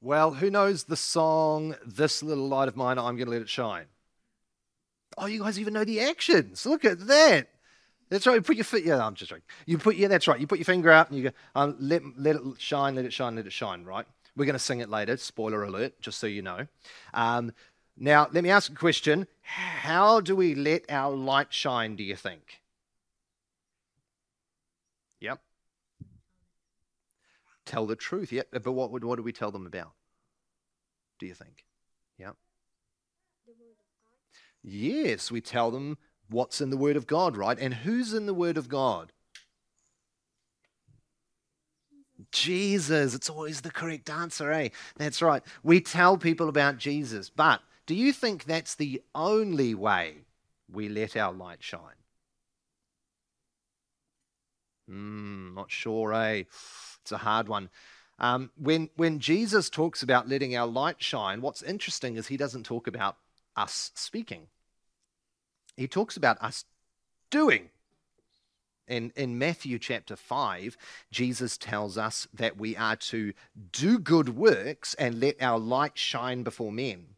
Well, who knows the song This Little Light of Mine, I'm to Let It Shine? Oh, you guys even know the actions. Look at that. That's right. You put your foot. Yeah, I'm just joking. You put. Yeah, that's right. You put your finger out and you go. Um, let let it shine. Let it shine. Let it shine. Right. We're going to sing it later. Spoiler alert. Just so you know. Um, now, let me ask a question. How do we let our light shine? Do you think? Yep. Tell the truth. Yep. But what would what do we tell them about? Do you think? Yeah. Yes, we tell them what's in the Word of God, right? And who's in the Word of God? Jesus. It's always the correct answer, eh? That's right. We tell people about Jesus. But do you think that's the only way we let our light shine? Hmm, not sure, eh? It's a hard one. Um, when, when Jesus talks about letting our light shine, what's interesting is he doesn't talk about us speaking he talks about us doing. In, in Matthew chapter 5, Jesus tells us that we are to do good works and let our light shine before men.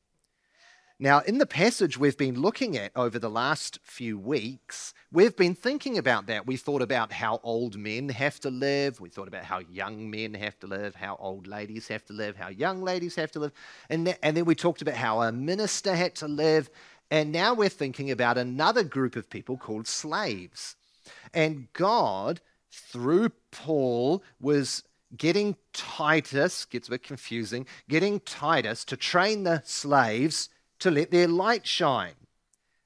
Now, in the passage we've been looking at over the last few weeks, we've been thinking about that. We thought about how old men have to live. We thought about how young men have to live, how old ladies have to live, how young ladies have to live. And, that, and then we talked about how a minister had to live and now we're thinking about another group of people called slaves. And God, through Paul, was getting Titus, gets a bit confusing, getting Titus to train the slaves to let their light shine.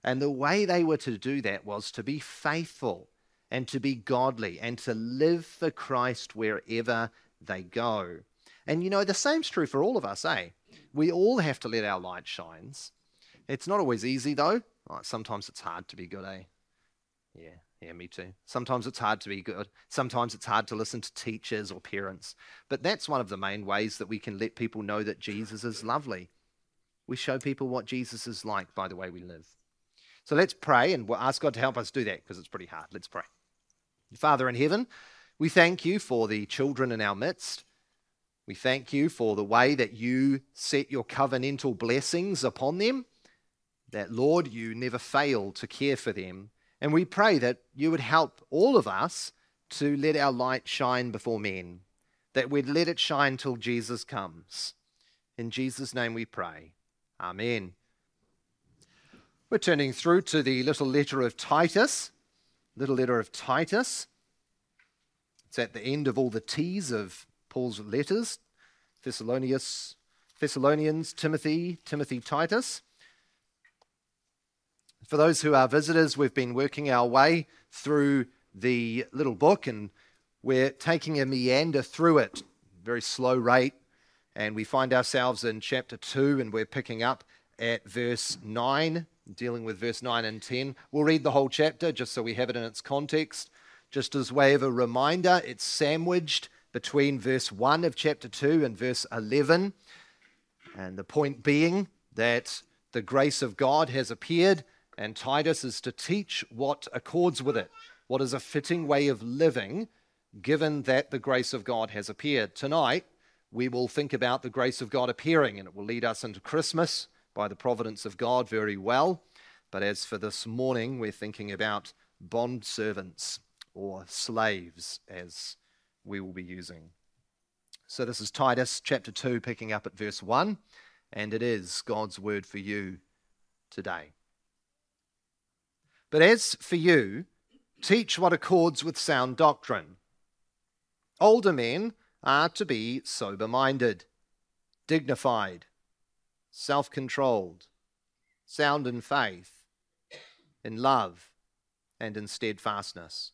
And the way they were to do that was to be faithful and to be godly and to live for Christ wherever they go. And you know, the same's true for all of us, eh? We all have to let our light shines. It's not always easy though. sometimes it's hard to be good, eh? Yeah, yeah, me too. Sometimes it's hard to be good. Sometimes it's hard to listen to teachers or parents. But that's one of the main ways that we can let people know that Jesus is lovely. We show people what Jesus is like by the way we live. So let's pray and we'll ask God to help us do that because it's pretty hard. Let's pray. Father in heaven, we thank you for the children in our midst. We thank you for the way that you set your covenantal blessings upon them that, Lord, you never fail to care for them. And we pray that you would help all of us to let our light shine before men, that we'd let it shine till Jesus comes. In Jesus' name we pray. Amen. We're turning through to the little letter of Titus. Little letter of Titus. It's at the end of all the T's of Paul's letters Thessalonians, Thessalonians, Timothy, Timothy, Titus. For those who are visitors, we've been working our way through the little book and we're taking a meander through it, very slow rate. And we find ourselves in chapter 2 and we're picking up at verse 9, dealing with verse 9 and 10. We'll read the whole chapter just so we have it in its context. Just as way of a reminder, it's sandwiched between verse 1 of chapter 2 and verse 11. And the point being that the grace of God has appeared and Titus is to teach what accords with it, what is a fitting way of living, given that the grace of God has appeared. Tonight, we will think about the grace of God appearing, and it will lead us into Christmas by the providence of God very well. But as for this morning, we're thinking about bond servants or slaves, as we will be using. So this is Titus chapter 2, picking up at verse 1, and it is God's word for you today. But as for you, teach what accords with sound doctrine. Older men are to be sober minded, dignified, self controlled, sound in faith, in love, and in steadfastness.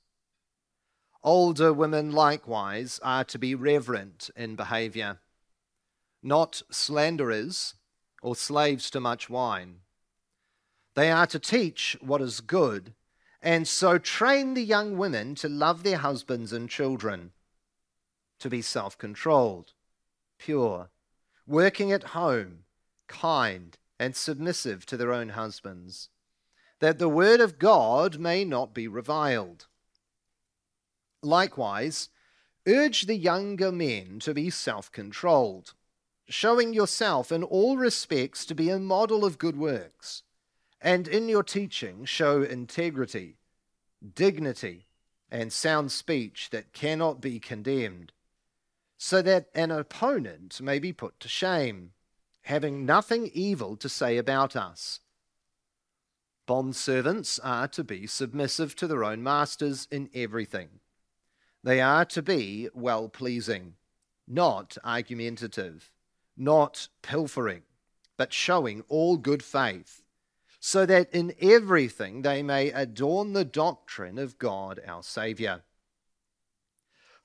Older women likewise are to be reverent in behavior, not slanderers or slaves to much wine they are to teach what is good, and so train the young women to love their husbands and children, to be self controlled, pure, working at home, kind, and submissive to their own husbands, that the word of God may not be reviled. Likewise, urge the younger men to be self controlled showing yourself in all respects to be a model of good works, and in your teaching show integrity, dignity, and sound speech that cannot be condemned, so that an opponent may be put to shame, having nothing evil to say about us. Bondservants are to be submissive to their own masters in everything. They are to be well pleasing, not argumentative, not pilfering, but showing all good faith, so that in everything they may adorn the doctrine of God our Saviour.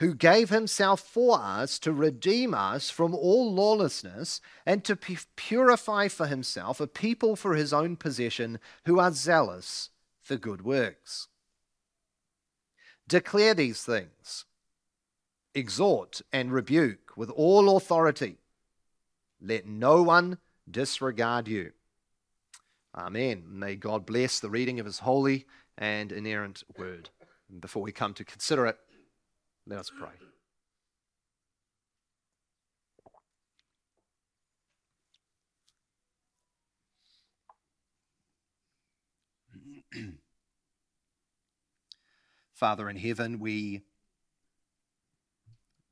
who gave himself for us to redeem us from all lawlessness and to purify for himself a people for his own possession who are zealous for good works. Declare these things, exhort and rebuke with all authority. Let no one disregard you. Amen. May God bless the reading of his holy and inerrant word. And before we come to consider it, let us pray. Father in heaven, we,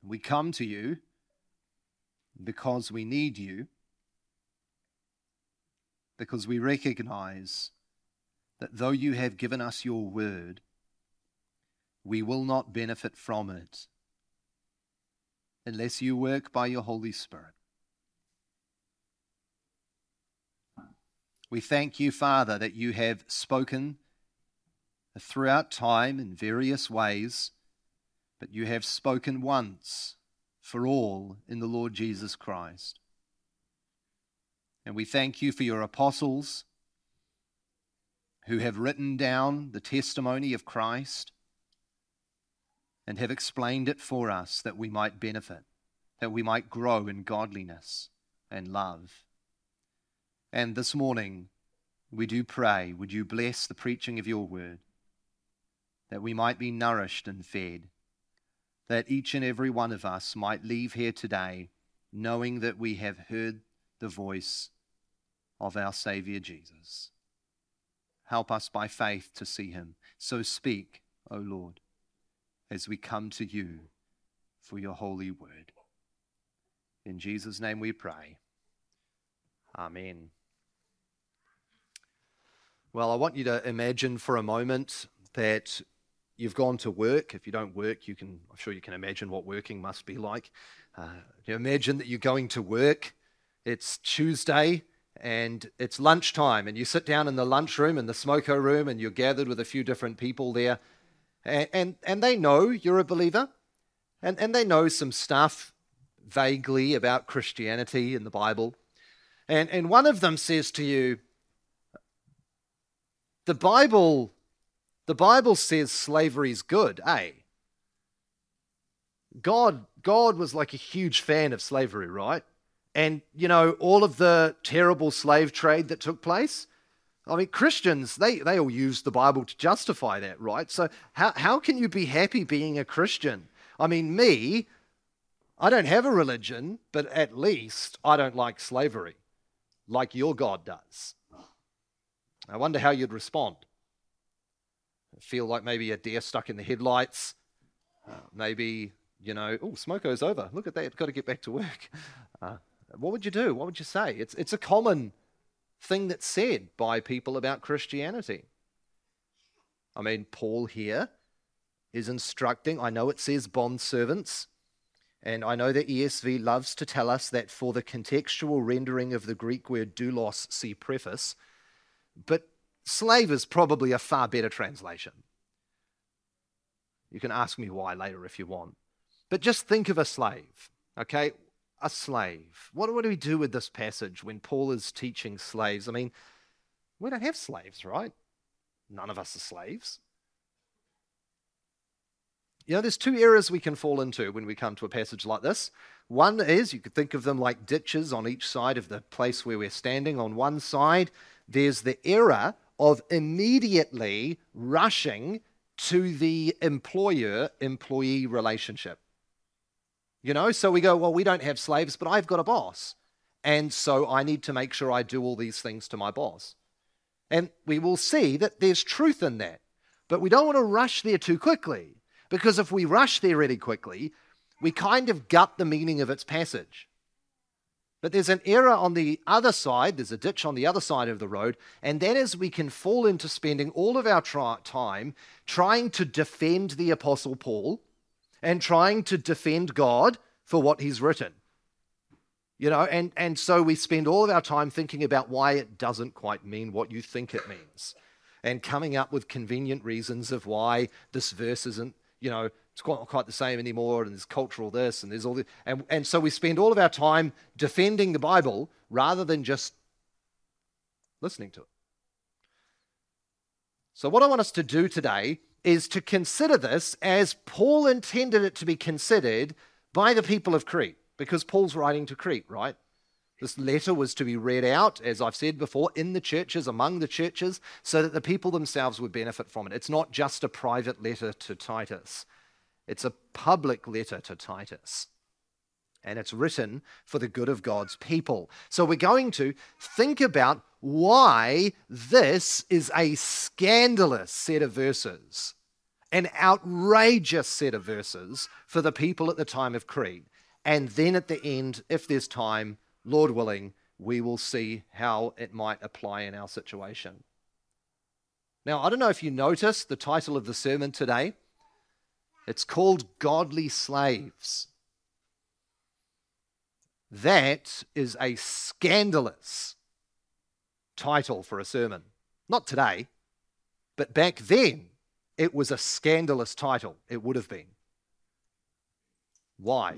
we come to you because we need you, because we recognize that though you have given us your word, we will not benefit from it unless you work by your Holy Spirit. We thank you, Father, that you have spoken throughout time in various ways, but you have spoken once for all in the Lord Jesus Christ. And we thank you for your apostles who have written down the testimony of Christ and have explained it for us that we might benefit, that we might grow in godliness and love. And this morning, we do pray, would you bless the preaching of your word? that we might be nourished and fed, that each and every one of us might leave here today knowing that we have heard the voice of our Savior Jesus. Help us by faith to see him. So speak, O Lord, as we come to you for your holy word. In Jesus' name we pray. Amen. Well, I want you to imagine for a moment that you've gone to work. If you don't work, you can, I'm sure you can imagine what working must be like. Uh, imagine that you're going to work. It's Tuesday and it's lunchtime, and you sit down in the lunchroom in the smoko room, and you're gathered with a few different people there, and, and, and they know you're a believer, and, and they know some stuff vaguely about Christianity in the Bible. And, and one of them says to you, The Bible the Bible says slavery's good, eh? God, God was like a huge fan of slavery, right? And, you know, all of the terrible slave trade that took place. I mean, Christians, they, they all use the Bible to justify that, right? So, how, how can you be happy being a Christian? I mean, me, I don't have a religion, but at least I don't like slavery like your God does. I wonder how you'd respond feel like maybe a deer stuck in the headlights. Uh, maybe, you know, oh, smoko's over. Look at that. Got to get back to work. Uh, what would you do? What would you say? It's, it's a common thing that's said by people about Christianity. I mean, Paul here is instructing, I know it says bond servants, and I know that ESV loves to tell us that for the contextual rendering of the Greek word doulos, see preface, but Slave is probably a far better translation. You can ask me why later if you want. But just think of a slave, okay? A slave. What, what do we do with this passage when Paul is teaching slaves? I mean, we don't have slaves, right? none of us are slaves. You know, there's two errors we can fall into when we come to a passage like this. One is you could think of them like ditches on each side of the place where we're standing. On one side, there's the error of immediately rushing to the employer employee relationship. You know, so we go, well, we don't have slaves, but I've got a boss. And so I need to make sure I do all these things to my boss. And we will see that there's truth in that. But we don't want to rush there too quickly, because if we rush there really quickly, we kind of gut the meaning of its passage. But there's an error on the other side, there's a ditch on the other side of the road, and that is we can fall into spending all of our tri- time trying to defend the Apostle Paul and trying to defend God for what he's written. You know, and, and so we spend all of our time thinking about why it doesn't quite mean what you think it means and coming up with convenient reasons of why this verse isn't, you know, it's quite, quite the same anymore and there's cultural this and there's all this. And, and so we spend all of our time defending the Bible rather than just listening to it. So, what I want us to do today is to consider this as Paul intended it to be considered by the people of Crete, because Paul's writing to Crete, right? This letter was to be read out, as I've said before, in the churches, among the churches, so that the people themselves would benefit from it. It's not just a private letter to Titus, it's a public letter to Titus. And it's written for the good of God's people. So we're going to think about why this is a scandalous set of verses, an outrageous set of verses for the people at the time of Crete. And then at the end, if there's time, Lord willing, we will see how it might apply in our situation. Now, I don't know if you noticed the title of the sermon today. It's called Godly Slaves. That is a scandalous title for a sermon. Not today, but back then, it was a scandalous title. It would have been. Why?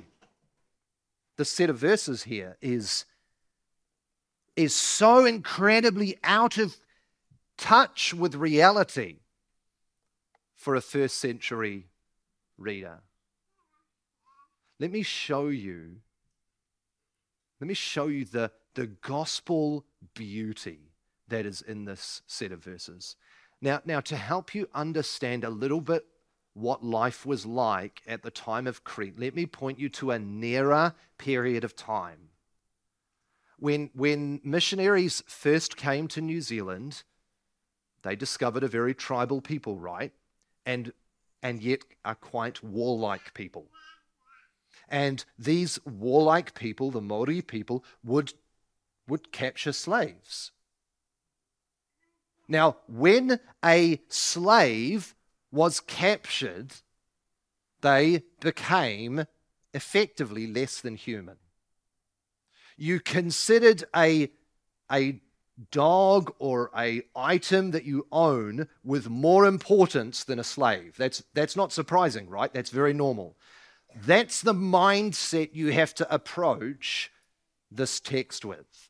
The set of verses here is, is so incredibly out of touch with reality for a first century reader. Let me show you, let me show you the, the gospel beauty that is in this set of verses. Now, now, to help you understand a little bit what life was like at the time of Crete, let me point you to a nearer period of time. When, when missionaries first came to New Zealand, they discovered a very tribal people, right? And, and yet are quite warlike people. And these warlike people, the Maori people, would would capture slaves. Now, when a slave was captured, they became effectively less than human. You considered a, a dog or a item that you own with more importance than a slave. That's, that's not surprising, right? That's very normal. That's the mindset you have to approach this text with.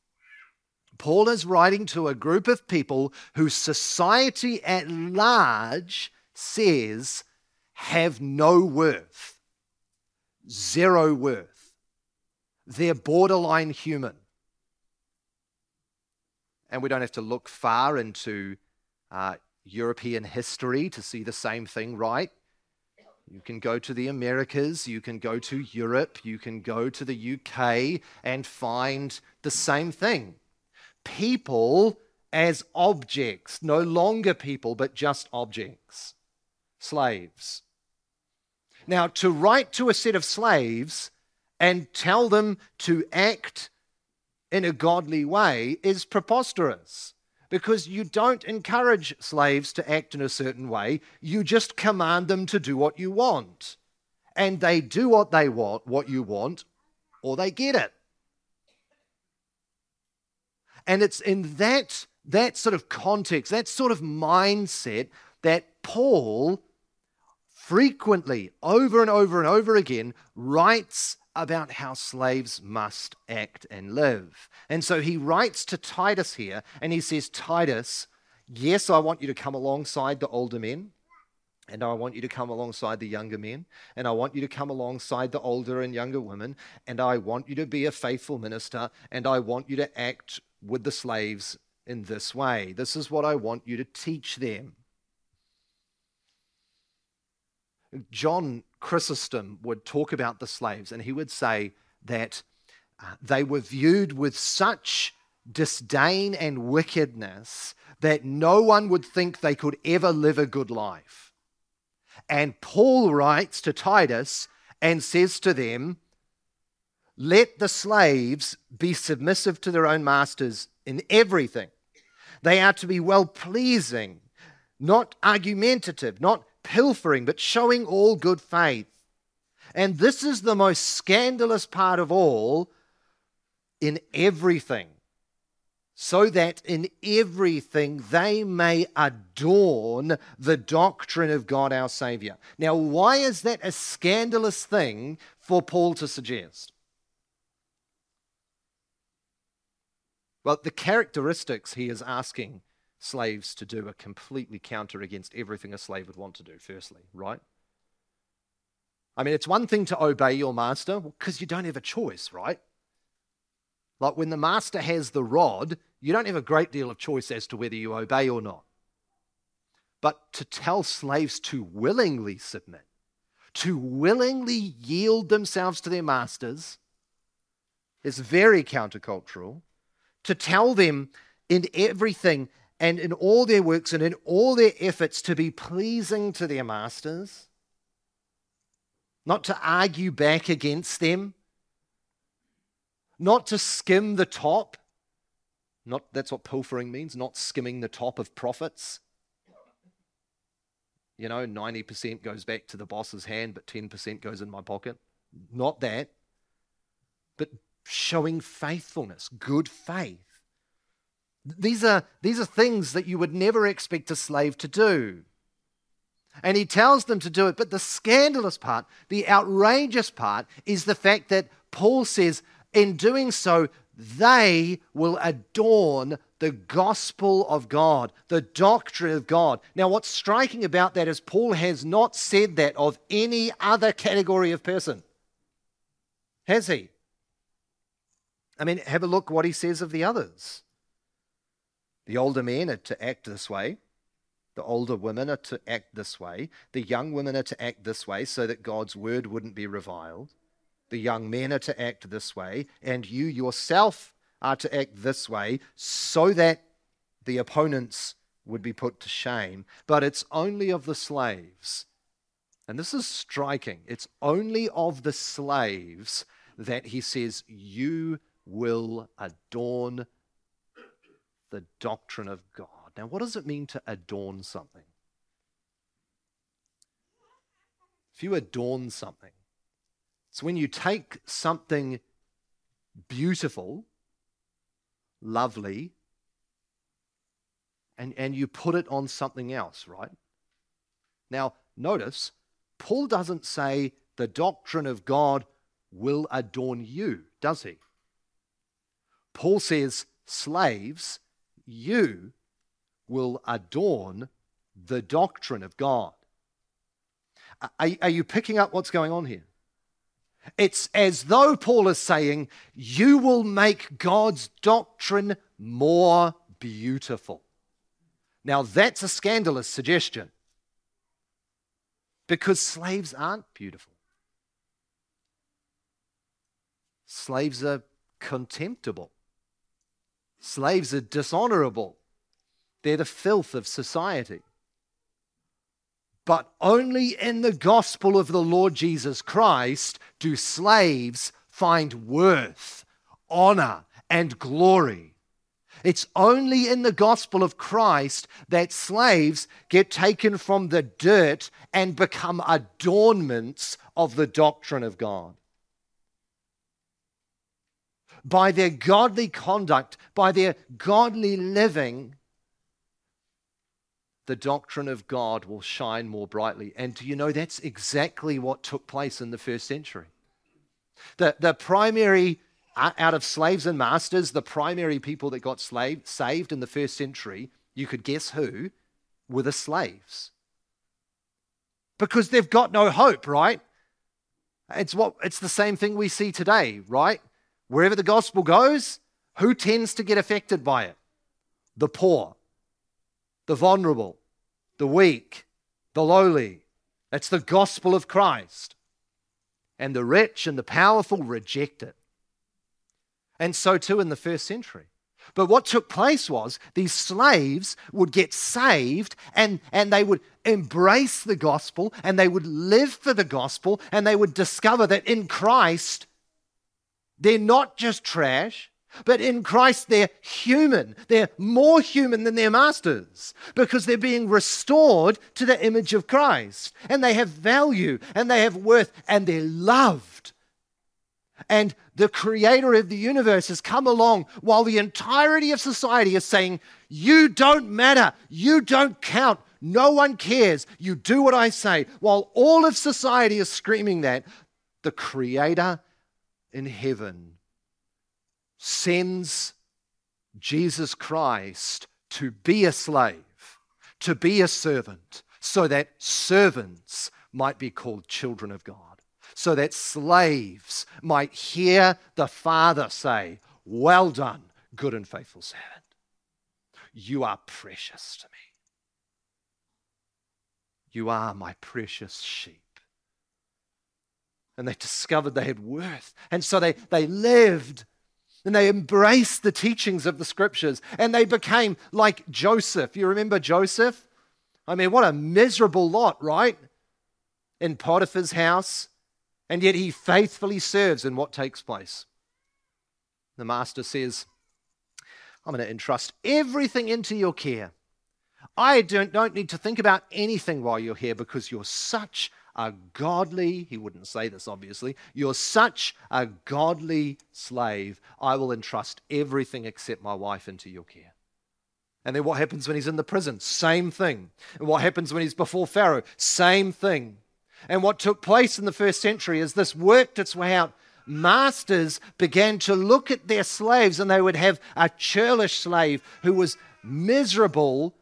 Paul is writing to a group of people whose society at large says have no worth, zero worth. They're borderline human. And we don't have to look far into uh, European history to see the same thing, right? You can go to the Americas, you can go to Europe, you can go to the UK and find the same thing. People as objects, no longer people, but just objects, slaves. Now, to write to a set of slaves and tell them to act in a godly way is preposterous because you don't encourage slaves to act in a certain way, you just command them to do what you want. And they do what they want, what you want, or they get it. And it's in that, that sort of context, that sort of mindset, that Paul frequently, over and over and over again, writes about how slaves must act and live. And so he writes to Titus here, and he says, Titus, yes, I want you to come alongside the older men, and I want you to come alongside the younger men, and I want you to come alongside the older and younger women, and I want you to be a faithful minister, and I want you to act with the slaves in this way. This is what I want you to teach them. John Chrysostom would talk about the slaves, and he would say that uh, they were viewed with such disdain and wickedness that no one would think they could ever live a good life. And Paul writes to Titus and says to them, Let the slaves be submissive to their own masters in everything. They are to be well pleasing, not argumentative, not pilfering, but showing all good faith. And this is the most scandalous part of all in everything, so that in everything they may adorn the doctrine of God our Savior. Now, why is that a scandalous thing for Paul to suggest? Well, the characteristics he is asking slaves to do are completely counter against everything a slave would want to do, firstly, right? I mean, it's one thing to obey your master because you don't have a choice, right? Like when the master has the rod, you don't have a great deal of choice as to whether you obey or not. But to tell slaves to willingly submit, to willingly yield themselves to their masters, is very countercultural. To tell them in everything and in all their works and in all their efforts to be pleasing to their masters, not to argue back against them, not to skim the top. Not that's what pilfering means, not skimming the top of profits. You know, 90% goes back to the boss's hand, but 10% goes in my pocket. Not that. But showing faithfulness, good faith. These are, these are things that you would never expect a slave to do. And he tells them to do it. But the scandalous part, the outrageous part, is the fact that Paul says, in doing so, they will adorn the gospel of God, the doctrine of God. Now, what's striking about that is Paul has not said that of any other category of person. Has he? I mean, have a look what he says of the others. The older men are to act this way. The older women are to act this way. The young women are to act this way so that God's word wouldn't be reviled. The young men are to act this way. And you yourself are to act this way so that the opponents would be put to shame. But it's only of the slaves. And this is striking. It's only of the slaves that he says, You will adorn the doctrine of God. Now, what does it mean to adorn something? If you adorn something, it's when you take something beautiful, lovely, and, and you put it on something else, right? Now, notice, Paul doesn't say the doctrine of God will adorn you, does he? Paul says, slaves, you will adorn the doctrine of God. Are, are, you picking up what's going on here? It's as though Paul is saying, You will make God's doctrine more beautiful. Now, that's a scandalous suggestion because slaves aren't beautiful. Slaves are contemptible. Slaves are dishonorable, they're the filth of society. But only in the gospel of the Lord Jesus Christ do slaves find worth, honor, and glory. It's only in the gospel of Christ that slaves get taken from the dirt and become adornments of the doctrine of God by their godly conduct, by their godly living, the doctrine of God will shine more brightly. And do you know that's exactly what took place in the first century? The, the primary, uh, out of slaves and masters, the primary people that got slave, saved in the first century You could guess who were the slaves. Because they've got no hope, right? It's what it's the same thing we see today, right? Wherever the gospel goes, who tends to get affected by it? The poor, the vulnerable, the weak, the lowly. That's the gospel of Christ. And the rich and the powerful reject it. And so too in the first century. But what took place was these slaves would get saved and, and they would embrace the gospel and they would live for the gospel and they would discover that in Christ, they're not just trash, but in Christ, they're human. They're more human than their masters because they're being restored to the image of Christ. And they have value and they have worth and they're loved. And the creator of the universe has come along while the entirety of society is saying, You don't matter. You don't count. No one cares. You do what I say. While all of society is screaming that, the creator in heaven sends Jesus Christ to be a slave, to be a servant, so that servants might be called children of God, so that slaves might hear the Father say, Well done, good and faithful servant. You are precious to me. You are my precious sheep and they discovered they had worth. And so they, they lived and they embraced the teachings of the scriptures and they became like Joseph. You remember Joseph? I mean, what a miserable lot, right? In Potiphar's house. And yet he faithfully serves in what takes place. The master says, I'm going to entrust everything into your care. I don't, don't need to think about anything while you're here because you're such a godly, he wouldn't say this obviously, you're such a godly slave, I will entrust everything except my wife into your care. And then what happens when he's in the prison? Same thing. And what happens when he's before Pharaoh? Same thing. And what took place in the first century is this worked its way out. Masters began to look at their slaves, and they would have a churlish slave who was miserable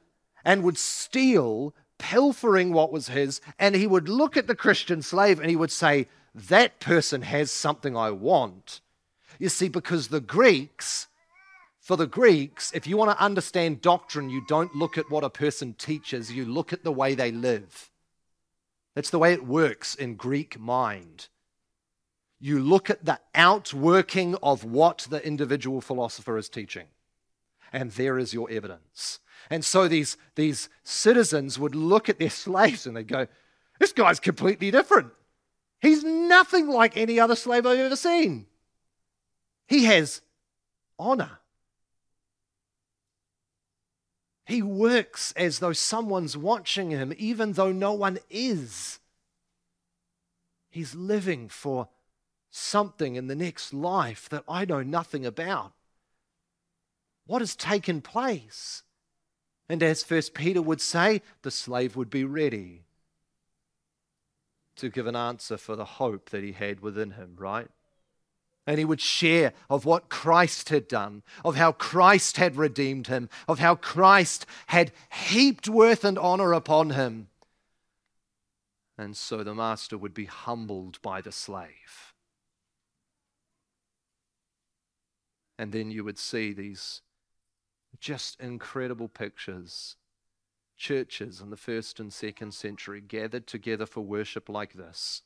and would steal pilfering what was his, and he would look at the Christian slave and he would say, That person has something I want. You see, because the Greeks, for the Greeks, if you want to understand doctrine, you don't look at what a person teaches, you look at the way they live. That's the way it works in Greek mind. You look at the outworking of what the individual philosopher is teaching, and there is your evidence. And so these, these citizens would look at their slaves and they'd go, This guy's completely different. He's nothing like any other slave I've ever seen. He has honor. He works as though someone's watching him, even though no one is. He's living for something in the next life that I know nothing about. What has taken place? And as First Peter would say, the slave would be ready to give an answer for the hope that he had within him, right? And he would share of what Christ had done, of how Christ had redeemed him, of how Christ had heaped worth and honor upon him. And so the master would be humbled by the slave. And then you would see these just incredible pictures. Churches in the first and second century gathered together for worship like this.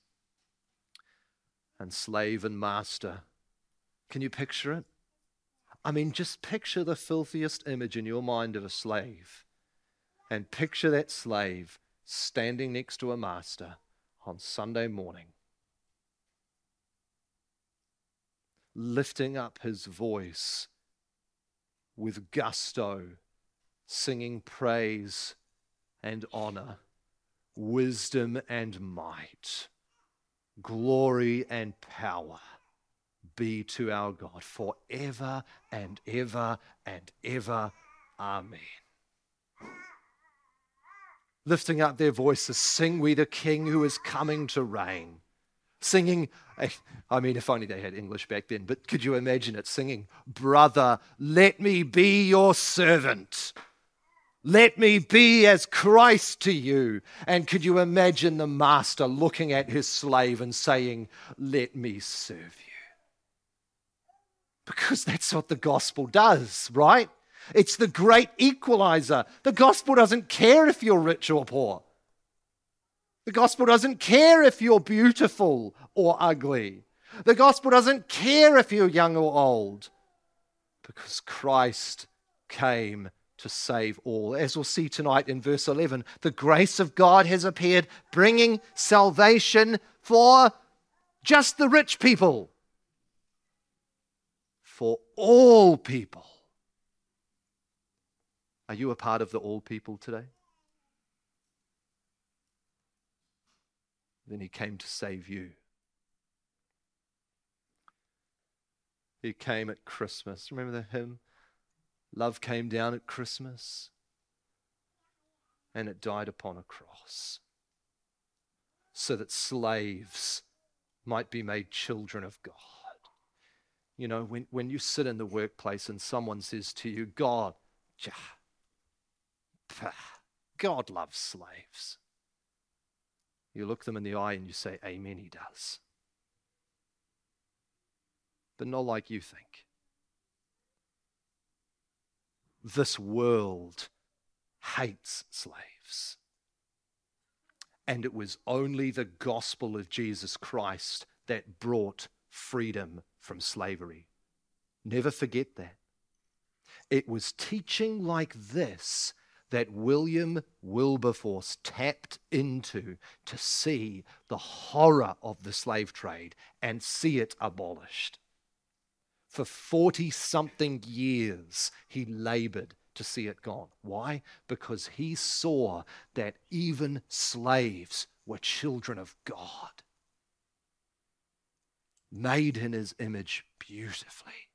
And slave and master. Can you picture it? I mean, just picture the filthiest image in your mind of a slave. And picture that slave standing next to a master on Sunday morning, lifting up his voice with gusto, singing praise and honor, wisdom and might, glory and power be to our God forever and ever and ever. Amen. Lifting up their voices, sing we the King who is coming to reign singing. I mean, if only they had English back then, but could you imagine it singing, Brother, let me be your servant. Let me be as Christ to you. And could you imagine the master looking at his slave and saying, Let me serve you? Because that's what the gospel does, right? It's the great equalizer. The gospel doesn't care if you're rich or poor. The gospel doesn't care if you're beautiful or ugly. The gospel doesn't care if you're young or old. Because Christ came to save all. As we'll see tonight in verse 11, the grace of God has appeared, bringing salvation for just the rich people, for all people. Are you a part of the all people today? Then he came to save you. He came at Christmas. Remember the hymn? Love came down at Christmas and it died upon a cross so that slaves might be made children of God. You know, when, when you sit in the workplace and someone says to you, God, God loves slaves. You look them in the eye and you say, Amen, he does. But not like you think this world hates slaves. And it was only the gospel of Jesus Christ that brought freedom from slavery. Never forget that. It was teaching like this that William Wilberforce tapped into to see the horror of the slave trade and see it abolished. For 40 something years, he labored to see it gone. Why? Because he saw that even slaves were children of God, made in his image beautifully,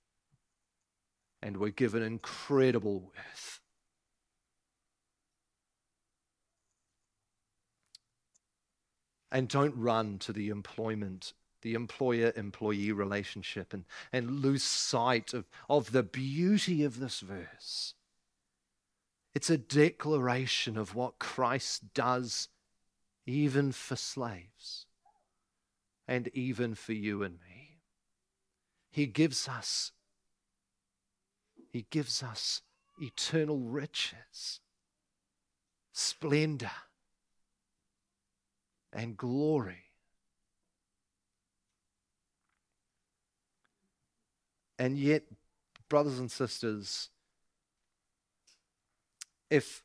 and were given incredible worth. And don't run to the employment the employer employee relationship and, and lose sight of, of the beauty of this verse. It's a declaration of what Christ does even for slaves and even for you and me. He gives us he gives us eternal riches, splendor, and glory And yet, brothers and sisters, if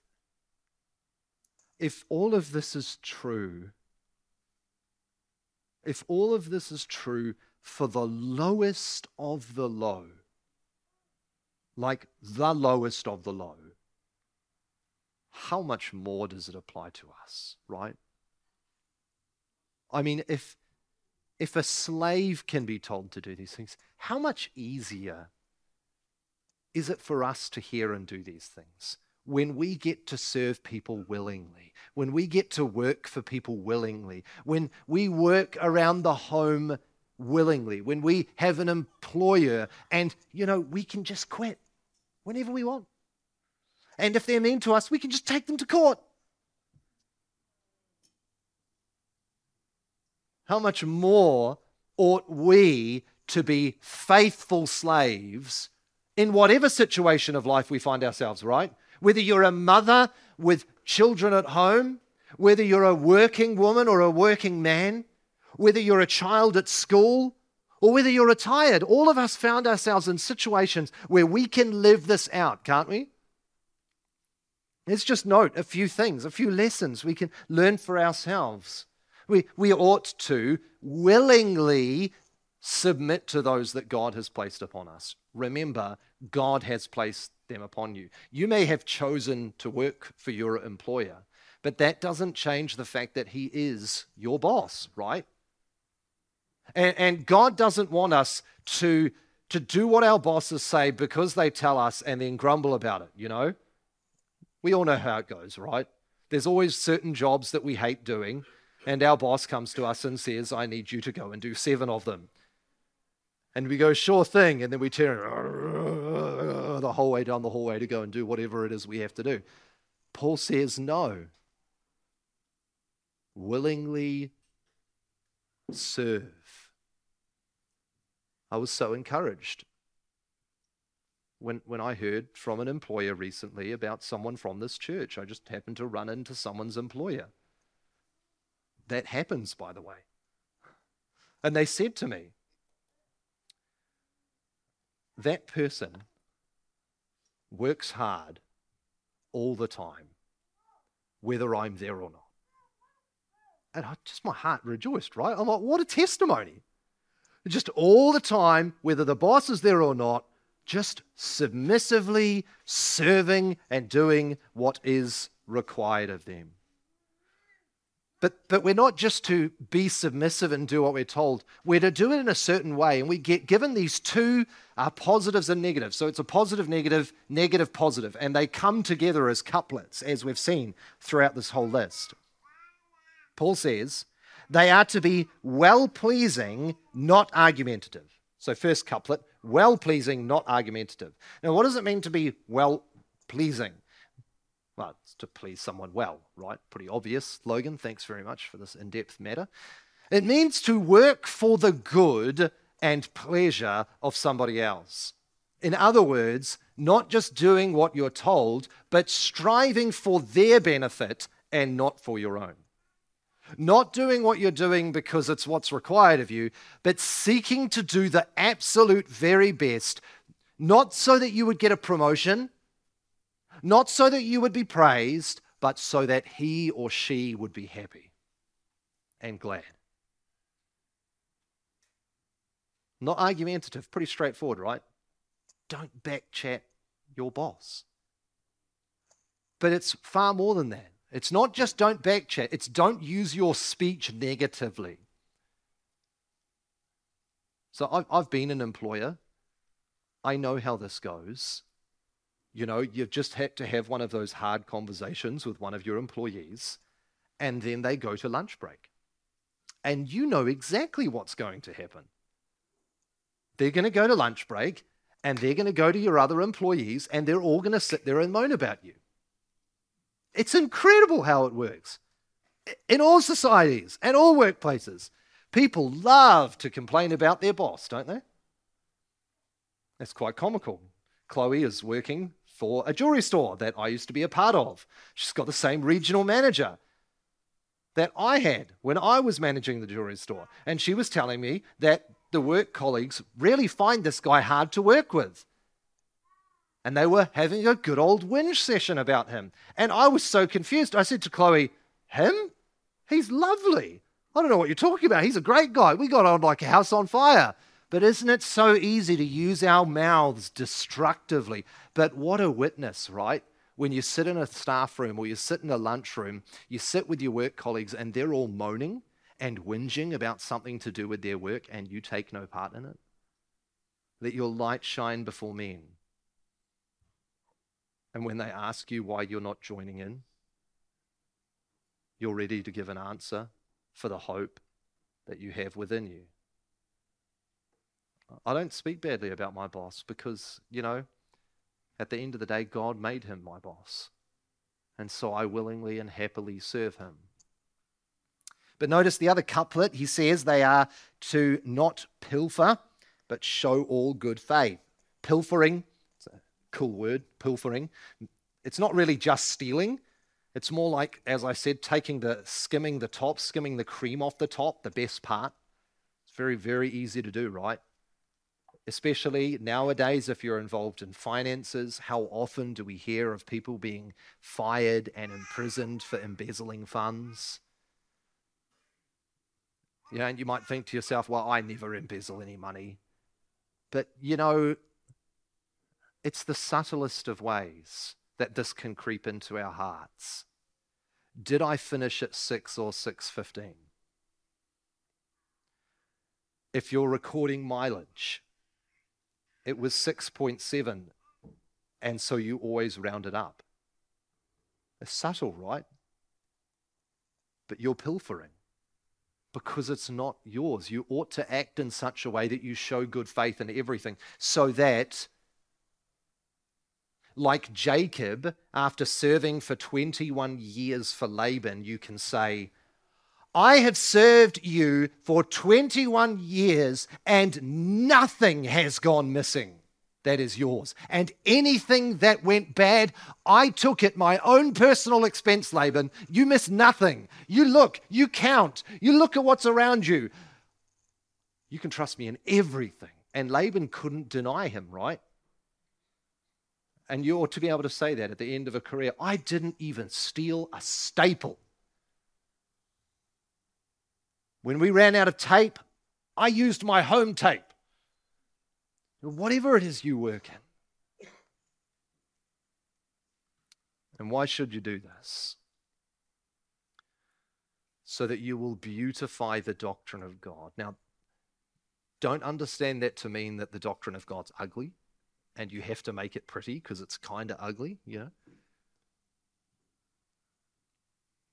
if all of this is true, if all of this is true for the lowest of the low, like the lowest of the low, how much more does it apply to us, right? I mean, if if a slave can be told to do these things, how much easier is it for us to hear and do these things? When we get to serve people willingly, when we get to work for people willingly, when we work around the home willingly, when we have an employer and, you know, we can just quit whenever we want. And if they're mean to us, we can just take them to court. How much more ought we to be faithful slaves in whatever situation of life we find ourselves, right? Whether you're a mother with children at home, whether you're a working woman or a working man, whether you're a child at school, or whether you're retired, all of us found ourselves in situations where we can live this out, can't we? Let's just note a few things, a few lessons we can learn for ourselves. We, we ought to willingly submit to those that God has placed upon us. Remember, God has placed them upon you. You may have chosen to work for your employer, but that doesn't change the fact that He is your boss, right? And, and God doesn't want us to, to do what our bosses say because they tell us and then grumble about it, you know? We all know how it goes, right? There's always certain jobs that we hate doing, and our boss comes to us and says, I need you to go and do seven of them. And we go, sure thing. And then we turn the whole way down the hallway to go and do whatever it is we have to do. Paul says no. Willingly serve. I was so encouraged when, when I heard from an employer recently about someone from this church. I just happened to run into someone's employer. That happens, by the way. And they said to me, that person works hard all the time, whether I'm there or not. And I, just my heart rejoiced, right? I'm like, what a testimony. Just all the time, whether the boss is there or not, just submissively serving and doing what is required of them. But, but we're not just to be submissive and do what we're told. We're to do it in a certain way. And we get given these two uh, positives and negatives. So it's a positive, negative, negative, positive. And they come together as couplets, as we've seen throughout this whole list. Paul says, they are to be well pleasing, not argumentative. So, first couplet, well pleasing, not argumentative. Now, what does it mean to be well pleasing? Well, it's to please someone well, right? Pretty obvious. Logan, thanks very much for this in depth matter. It means to work for the good and pleasure of somebody else. In other words, not just doing what you're told, but striving for their benefit and not for your own. Not doing what you're doing because it's what's required of you, but seeking to do the absolute very best, not so that you would get a promotion, not so that you would be praised, but so that he or she would be happy and glad. Not argumentative, pretty straightforward, right? Don't backchat your boss. But it's far more than that. It's not just don't backchat, it's don't use your speech negatively. So I've, I've been an employer. I know how this goes. You know, you've just had to have one of those hard conversations with one of your employees, and then they go to lunch break. And you know exactly what's going to happen. They're going to go to lunch break, and they're going to go to your other employees, and they're all going to sit there and moan about you. It's incredible how it works. In all societies and all workplaces, people love to complain about their boss, don't they? That's quite comical. Chloe is working for a jewelry store that I used to be a part of. She's got the same regional manager that I had when I was managing the jewelry store. And she was telling me that the work colleagues really find this guy hard to work with. And they were having a good old whinge session about him. And I was so confused. I said to Chloe, Him? He's lovely. I don't know what you're talking about. He's a great guy. We got on like a house on fire. But isn't it so easy to use our mouths destructively? But what a witness, right? When you sit in a staff room or you sit in a lunchroom, you sit with your work colleagues and they're all moaning and whinging about something to do with their work and you take no part in it. Let your light shine before men. And when they ask you why you're not joining in, you're ready to give an answer for the hope that you have within you. I don't speak badly about my boss because, you know, at the end of the day, God made him my boss. And so I willingly and happily serve him. But notice the other couplet, he says they are to not pilfer, but show all good faith. Pilfering, it's a cool word, pilfering. It's not really just stealing. It's more like, as I said, taking the skimming the top, skimming the cream off the top, the best part. It's very, very easy to do, right? Especially nowadays, if you're involved in finances, how often do we hear of people being fired and imprisoned for embezzling funds? You know, and you might think to yourself, well, I never embezzle any money. But, you know, it's the subtlest of ways that this can creep into our hearts. Did I finish at 6 or 6.15? If you're recording mileage, it was 6.7. And so you always round it up. It's subtle, right? But you're pilfering because it's not yours. You ought to act in such a way that you show good faith in everything so that like Jacob, after serving for 21 years for Laban, you can say, I have served you for 21 years and nothing has gone missing that is yours. And anything that went bad, I took at my own personal expense, Laban. You miss nothing. You look, you count, you look at what's around you. You can trust me in everything. And Laban couldn't deny him, right? And you ought to be able to say that at the end of a career. I didn't even steal a staple. When we ran out of tape, I used my home tape. Whatever it is you work in. And why should you do this? So that you will beautify the doctrine of God. Now, don't understand that to mean that the doctrine of God's ugly and you have to make it pretty because it's kind of ugly, you know?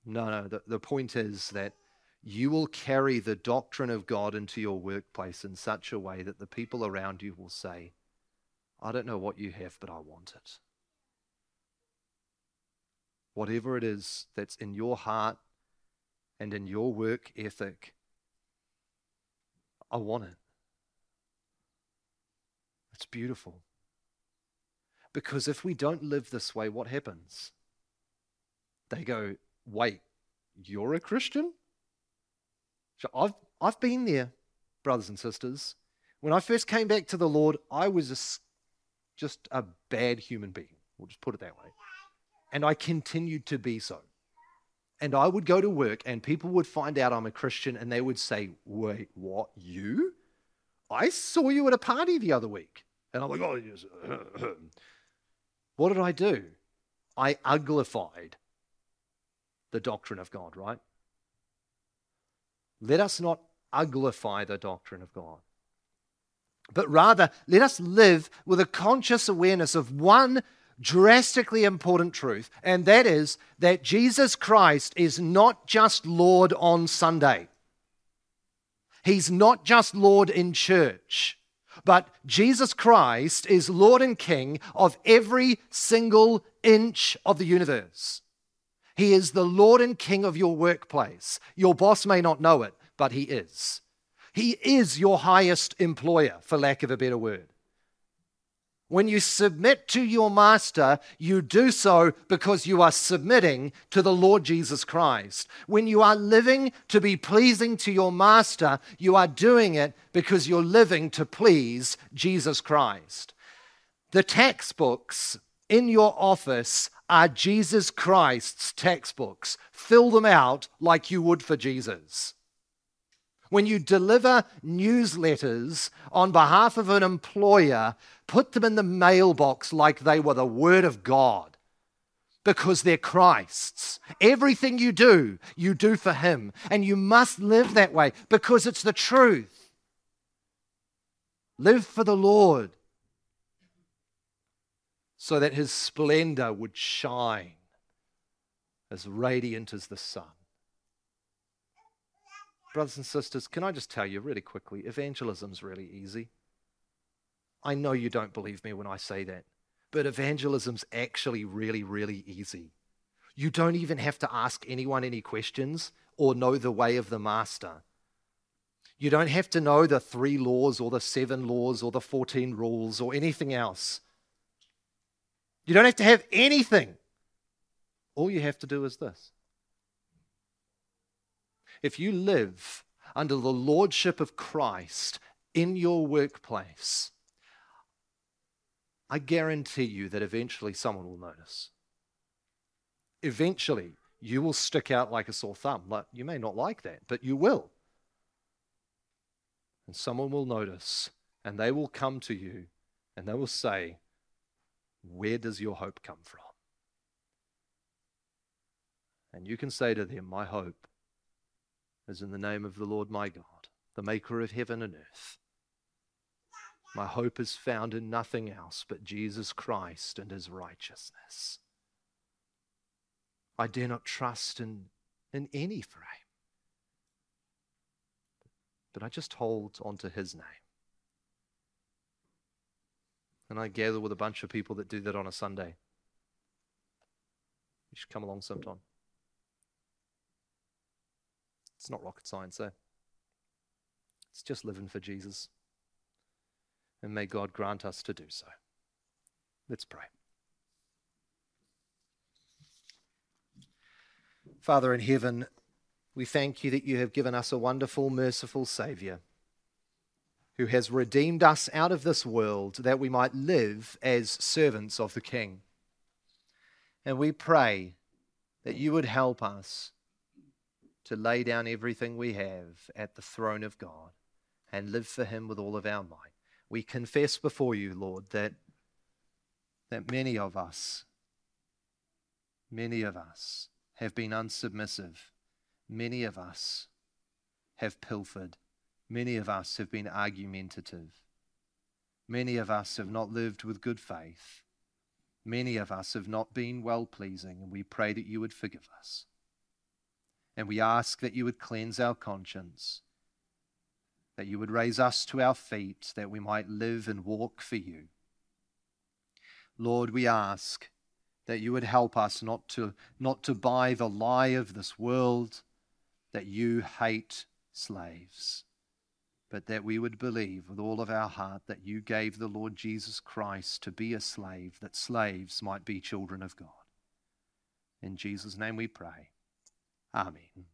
No, no, the, the point is that you will carry the doctrine of God into your workplace in such a way that the people around you will say, I don't know what you have, but I want it. Whatever it is that's in your heart and in your work ethic, I want it. It's beautiful. Because if we don't live this way, what happens? They go, wait, you're a Christian? So I've, I've been there, brothers and sisters. When I first came back to the Lord, I was a, just a bad human being. We'll just put it that way. And I continued to be so. And I would go to work, and people would find out I'm a Christian, and they would say, Wait, what? You? I saw you at a party the other week. And I'm like, Oh, yes. what did I do? I uglified the doctrine of God, right? Let us not uglify the doctrine of God, but rather let us live with a conscious awareness of one drastically important truth, and that is that Jesus Christ is not just Lord on Sunday. He's not just Lord in church, but Jesus Christ is Lord and King of every single inch of the universe. He is the Lord and King of your workplace. Your boss may not know it, but He is. He is your highest employer, for lack of a better word. When you submit to your master, you do so because you are submitting to the Lord Jesus Christ. When you are living to be pleasing to your master, you are doing it because you're living to please Jesus Christ. The textbooks in your office are Jesus Christ's textbooks. Fill them out like you would for Jesus. When you deliver newsletters on behalf of an employer, put them in the mailbox like they were the Word of God because they're Christ's. Everything you do, you do for Him. And you must live that way because it's the truth. Live for the Lord so that his splendor would shine as radiant as the sun. Brothers and sisters, can I just tell you really quickly evangelism's really easy. I know you don't believe me when I say that, but evangelism's actually really, really easy. You don't even have to ask anyone any questions or know the way of the master. You don't have to know the three laws or the seven laws or the 14 rules or anything else. You don't have to have anything. All you have to do is this. If you live under the lordship of Christ in your workplace, I guarantee you that eventually someone will notice. Eventually, you will stick out like a sore thumb. You may not like that, but you will. And someone will notice, and they will come to you and they will say, where does your hope come from? And you can say to them, My hope is in the name of the Lord my God, the maker of heaven and earth. My hope is found in nothing else but Jesus Christ and his righteousness. I dare not trust in, in any frame, but I just hold on to his name. Can I gather with a bunch of people that do that on a Sunday? You should come along sometime. It's not rocket science, eh? It's just living for Jesus. And may God grant us to do so. Let's pray. Father in heaven, we thank you that you have given us a wonderful, merciful Saviour who has redeemed us out of this world that we might live as servants of the King. And we pray that you would help us to lay down everything we have at the throne of God and live for Him with all of our might. We confess before you, Lord, that, that many of us, many of us have been unsubmissive. Many of us have pilfered. Many of us have been argumentative. Many of us have not lived with good faith. Many of us have not been well pleasing, and we pray that you would forgive us. And we ask that you would cleanse our conscience, that you would raise us to our feet, that we might live and walk for you. Lord, we ask that you would help us not to, not to buy the lie of this world that you hate slaves but that we would believe with all of our heart that you gave the Lord Jesus Christ to be a slave, that slaves might be children of God. In Jesus' name we pray. Amen.